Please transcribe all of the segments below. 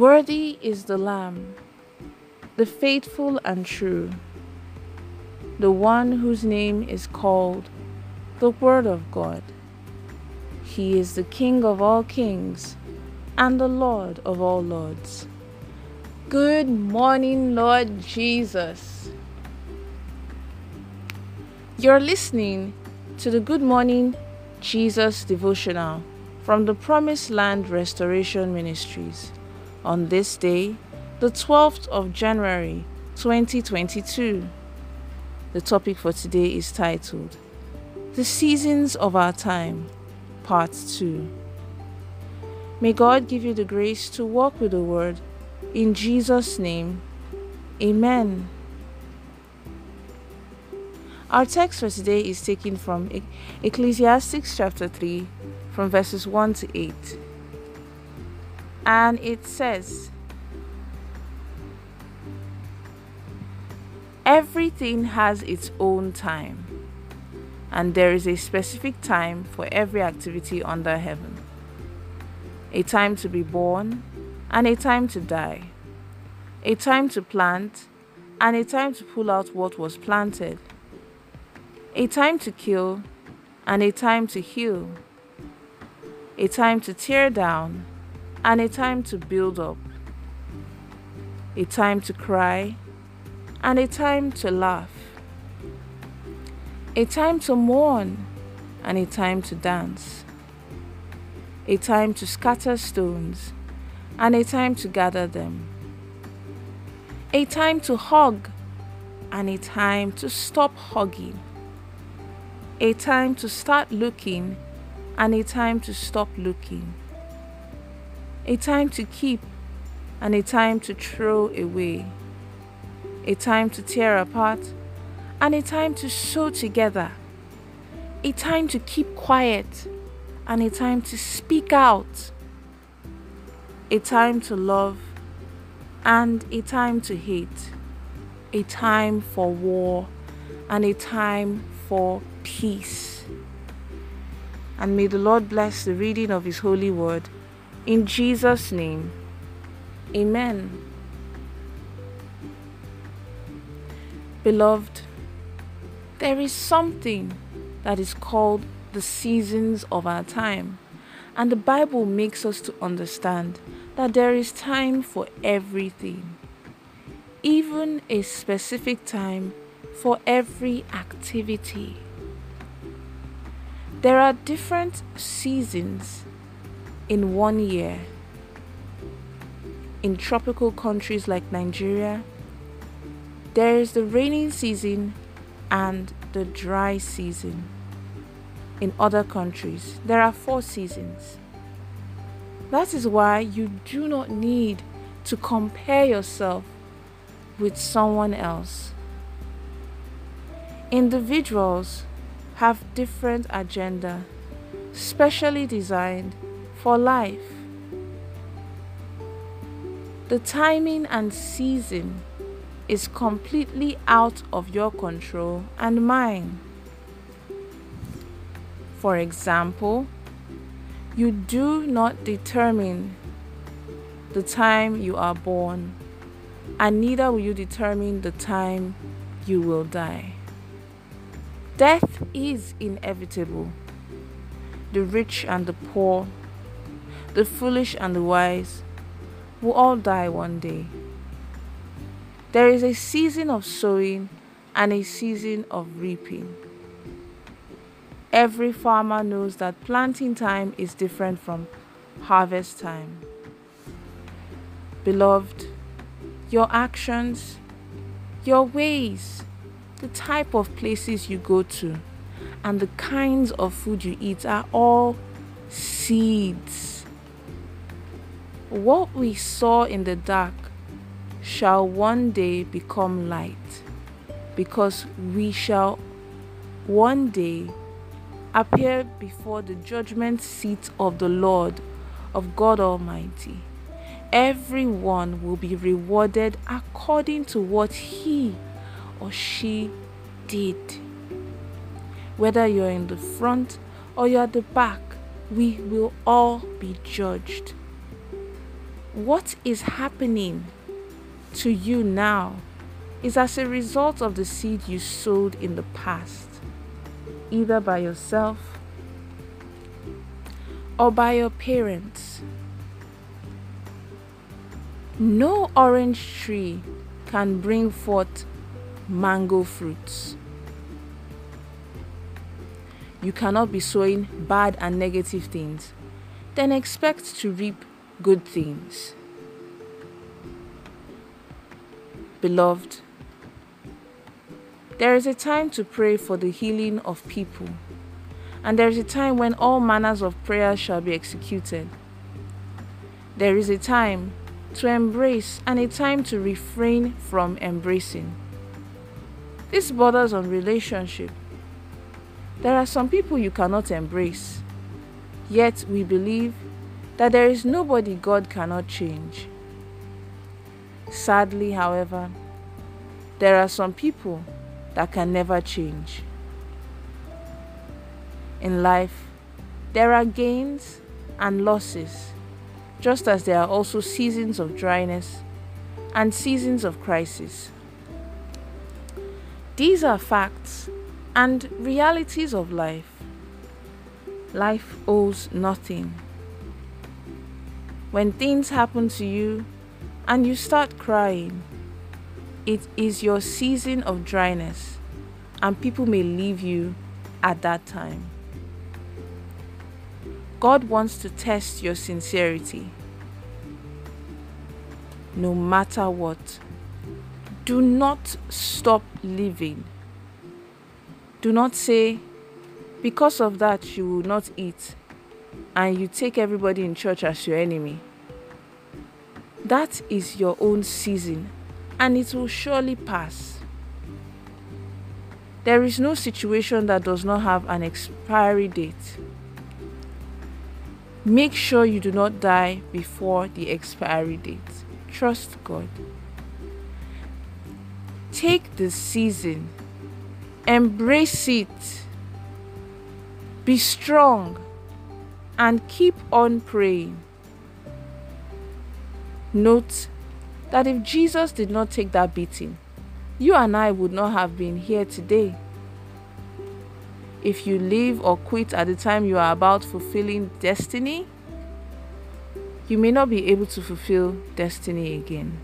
Worthy is the Lamb, the faithful and true, the one whose name is called the Word of God. He is the King of all kings and the Lord of all lords. Good morning, Lord Jesus. You're listening to the Good Morning Jesus devotional from the Promised Land Restoration Ministries on this day, the 12th of January 2022. The topic for today is titled The Seasons of Our Time, Part 2. May God give you the grace to walk with the Word. In Jesus' name, Amen. Our text for today is taken from Ecclesiastes chapter 3, from verses 1 to 8. And it says, Everything has its own time, and there is a specific time for every activity under heaven. A time to be born, and a time to die, a time to plant, and a time to pull out what was planted, a time to kill, and a time to heal, a time to tear down, and a time to build up, a time to cry, and a time to laugh, a time to mourn, and a time to dance a time to scatter stones, and a time to gather them, a time to hug, and a time to stop hugging, a time to start looking, and a time to stop looking, a time to keep, and a time to throw away, a time to tear apart, and a time to sew together, a time to keep quiet and a time to speak out, a time to love, and a time to hate, a time for war, and a time for peace. And may the Lord bless the reading of His holy word. In Jesus' name, Amen. Beloved, there is something that is called the seasons of our time. And the Bible makes us to understand that there is time for everything, even a specific time for every activity. There are different seasons in one year. In tropical countries like Nigeria, there is the rainy season and the dry season in other countries. There are four seasons. That is why you do not need to compare yourself with someone else. Individuals have different agenda, specially designed for life. The timing and season is completely out of your control and mine. For example, you do not determine the time you are born, and neither will you determine the time you will die. Death is inevitable. The rich and the poor, the foolish and the wise will all die one day. There is a season of sowing and a season of reaping. Every farmer knows that planting time is different from harvest time. Beloved, your actions, your ways, the type of places you go to, and the kinds of food you eat are all seeds. What we saw in the dark shall one day become light, because we shall one day appear before the judgment seat of the Lord, of God Almighty. Everyone will be rewarded according to what he or she did. Whether you're in the front or you're at the back, we will all be judged. What is happening to you now is as a result of the seed you sowed in the past, either by yourself or by your parents. No orange tree can bring forth mango fruits. You cannot be sowing bad and negative things, then expect to reap good things. Beloved, there is a time to pray for the healing of people, and there is a time when all manners of prayer shall be executed. There is a time to embrace and a time to refrain from embracing. This borders on relationship. There are some people you cannot embrace, yet we believe that there is nobody God cannot change. Sadly, however, there are some people that can never change. In life, there are gains and losses, just as there are also seasons of dryness and seasons of crisis. These are facts and realities of life. Life owes nothing. When things happen to you and you start crying, it is your season of dryness, and people may leave you at that time. God wants to test your sincerity. No matter what, do not stop living. Do not say, because of that, you will not eat, and you take everybody in church as your enemy. That is your own season and it will surely pass. There is no situation that does not have an expiry date. Make sure you do not die before the expiry date. Trust God. Take the season, embrace it, be strong, and keep on praying. Note that if Jesus did not take that beating, you and I would not have been here today. If you leave or quit at the time you are about fulfilling destiny, you may not be able to fulfill destiny again.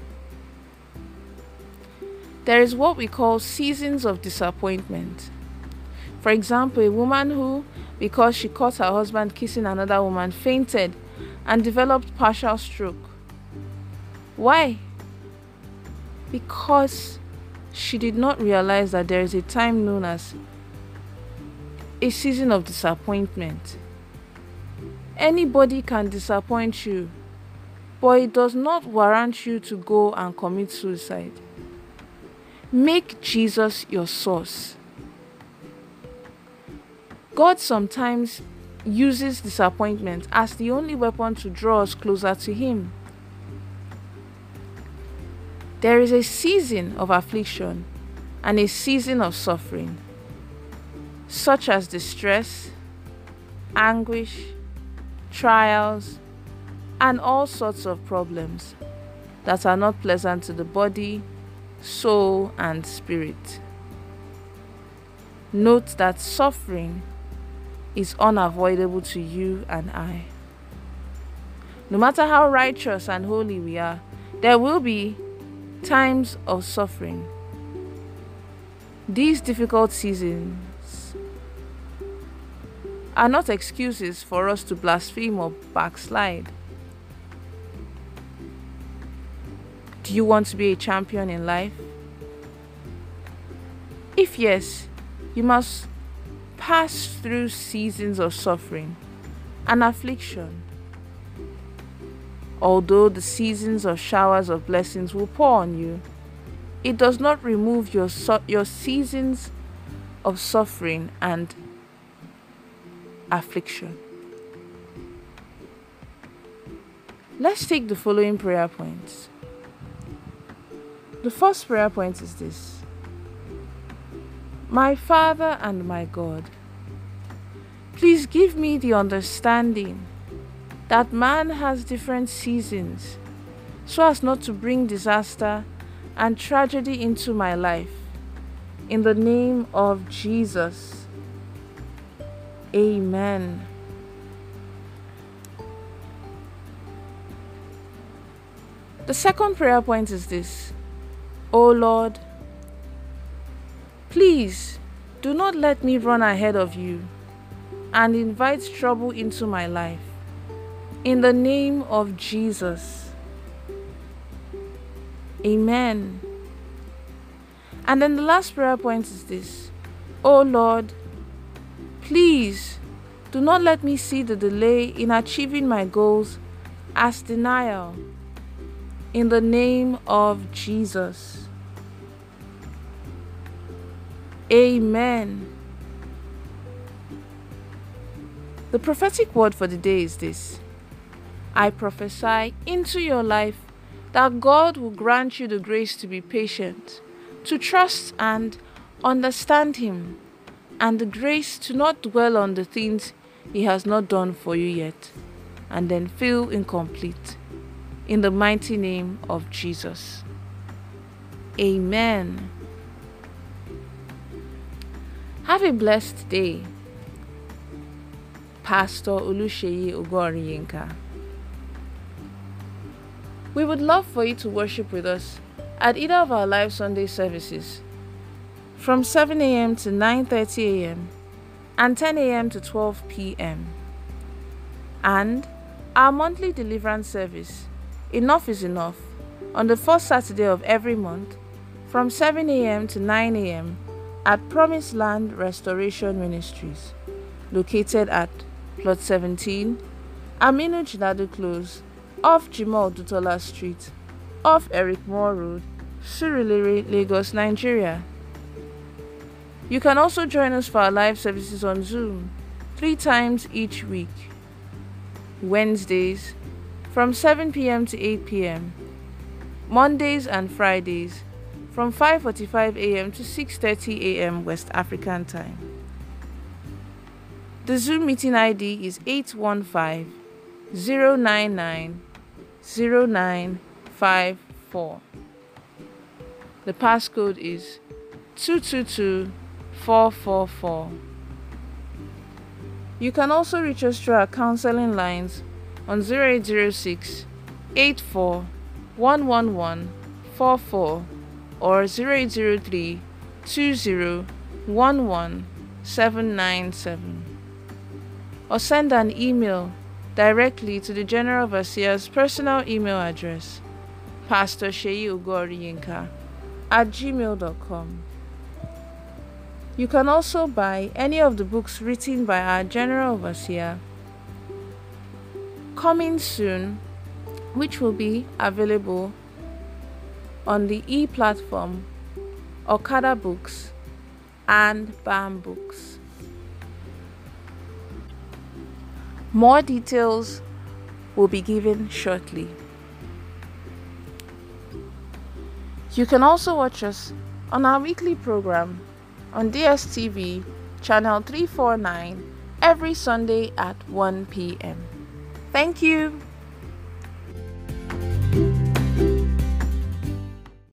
There is what we call seasons of disappointment. For example, a woman who, because she caught her husband kissing another woman, fainted and developed partial stroke. Why? because she did not realize that there is a time known as a season of disappointment. Anybody can disappoint you, but it does not warrant you to go and commit suicide. Make Jesus your source. God sometimes uses disappointment as the only weapon to draw us closer to Him. There is a season of affliction and a season of suffering, such as distress, anguish, trials, and all sorts of problems that are not pleasant to the body, soul, and spirit. Note that suffering is unavoidable to you and I. No matter how righteous and holy we are, there will be times of suffering. These difficult seasons are not excuses for us to blaspheme or backslide. Do you want to be a champion in life? If yes, you must pass through seasons of suffering and affliction Although the seasons of showers of blessings will pour on you, it does not remove your, so- your seasons of suffering and affliction. Let's take the following prayer points. The first prayer point is this My Father and my God, please give me the understanding that man has different seasons so as not to bring disaster and tragedy into my life. In the name of Jesus. Amen. The second prayer point is this O Lord, please do not let me run ahead of you and invite trouble into my life. In the name of Jesus. Amen. And then the last prayer point is this Oh Lord, please do not let me see the delay in achieving my goals as denial in the name of Jesus. Amen. The prophetic word for the day is this I prophesy into your life that God will grant you the grace to be patient, to trust and understand Him, and the grace to not dwell on the things He has not done for you yet, and then feel incomplete in the mighty name of Jesus. Amen. Have a blessed day. Pastor Olusheyi Ogoriyinka. We would love for you to worship with us at either of our live Sunday services from 7 a.m. to 9:30 a.m. and 10 a.m. to 12 p.m. And our monthly deliverance service Enough is enough. On the first Saturday of every month, from 7 a.m. to 9 a.m., at Promised Land Restoration Ministries, located at Plot 17, Aminu Jinadu Close, off Jimoh Odutola Street, off Eric Moore Road, Surulere, Lagos, Nigeria. You can also join us for our live services on Zoom three times each week. Wednesdays, from 7 p.m. to 8 p.m. Mondays and Fridays from 5:45 a.m. to 6:30 a.m. West African time. The Zoom meeting ID is 815 099 0954. The passcode is 222444. You can also reach us through our counseling lines on 0806 84 111 44 or 0803 20 11 797 or send an email directly to the General Overseer's personal email address Pastor Sheyi Ogoriyinka at gmail.com. You can also buy any of the books written by our General Overseer coming soon, which will be available on the e platform Okada Books and Bambooks. More details will be given shortly. You can also watch us on our weekly program on DSTV channel 349 every Sunday at 1 p.m. Thank you.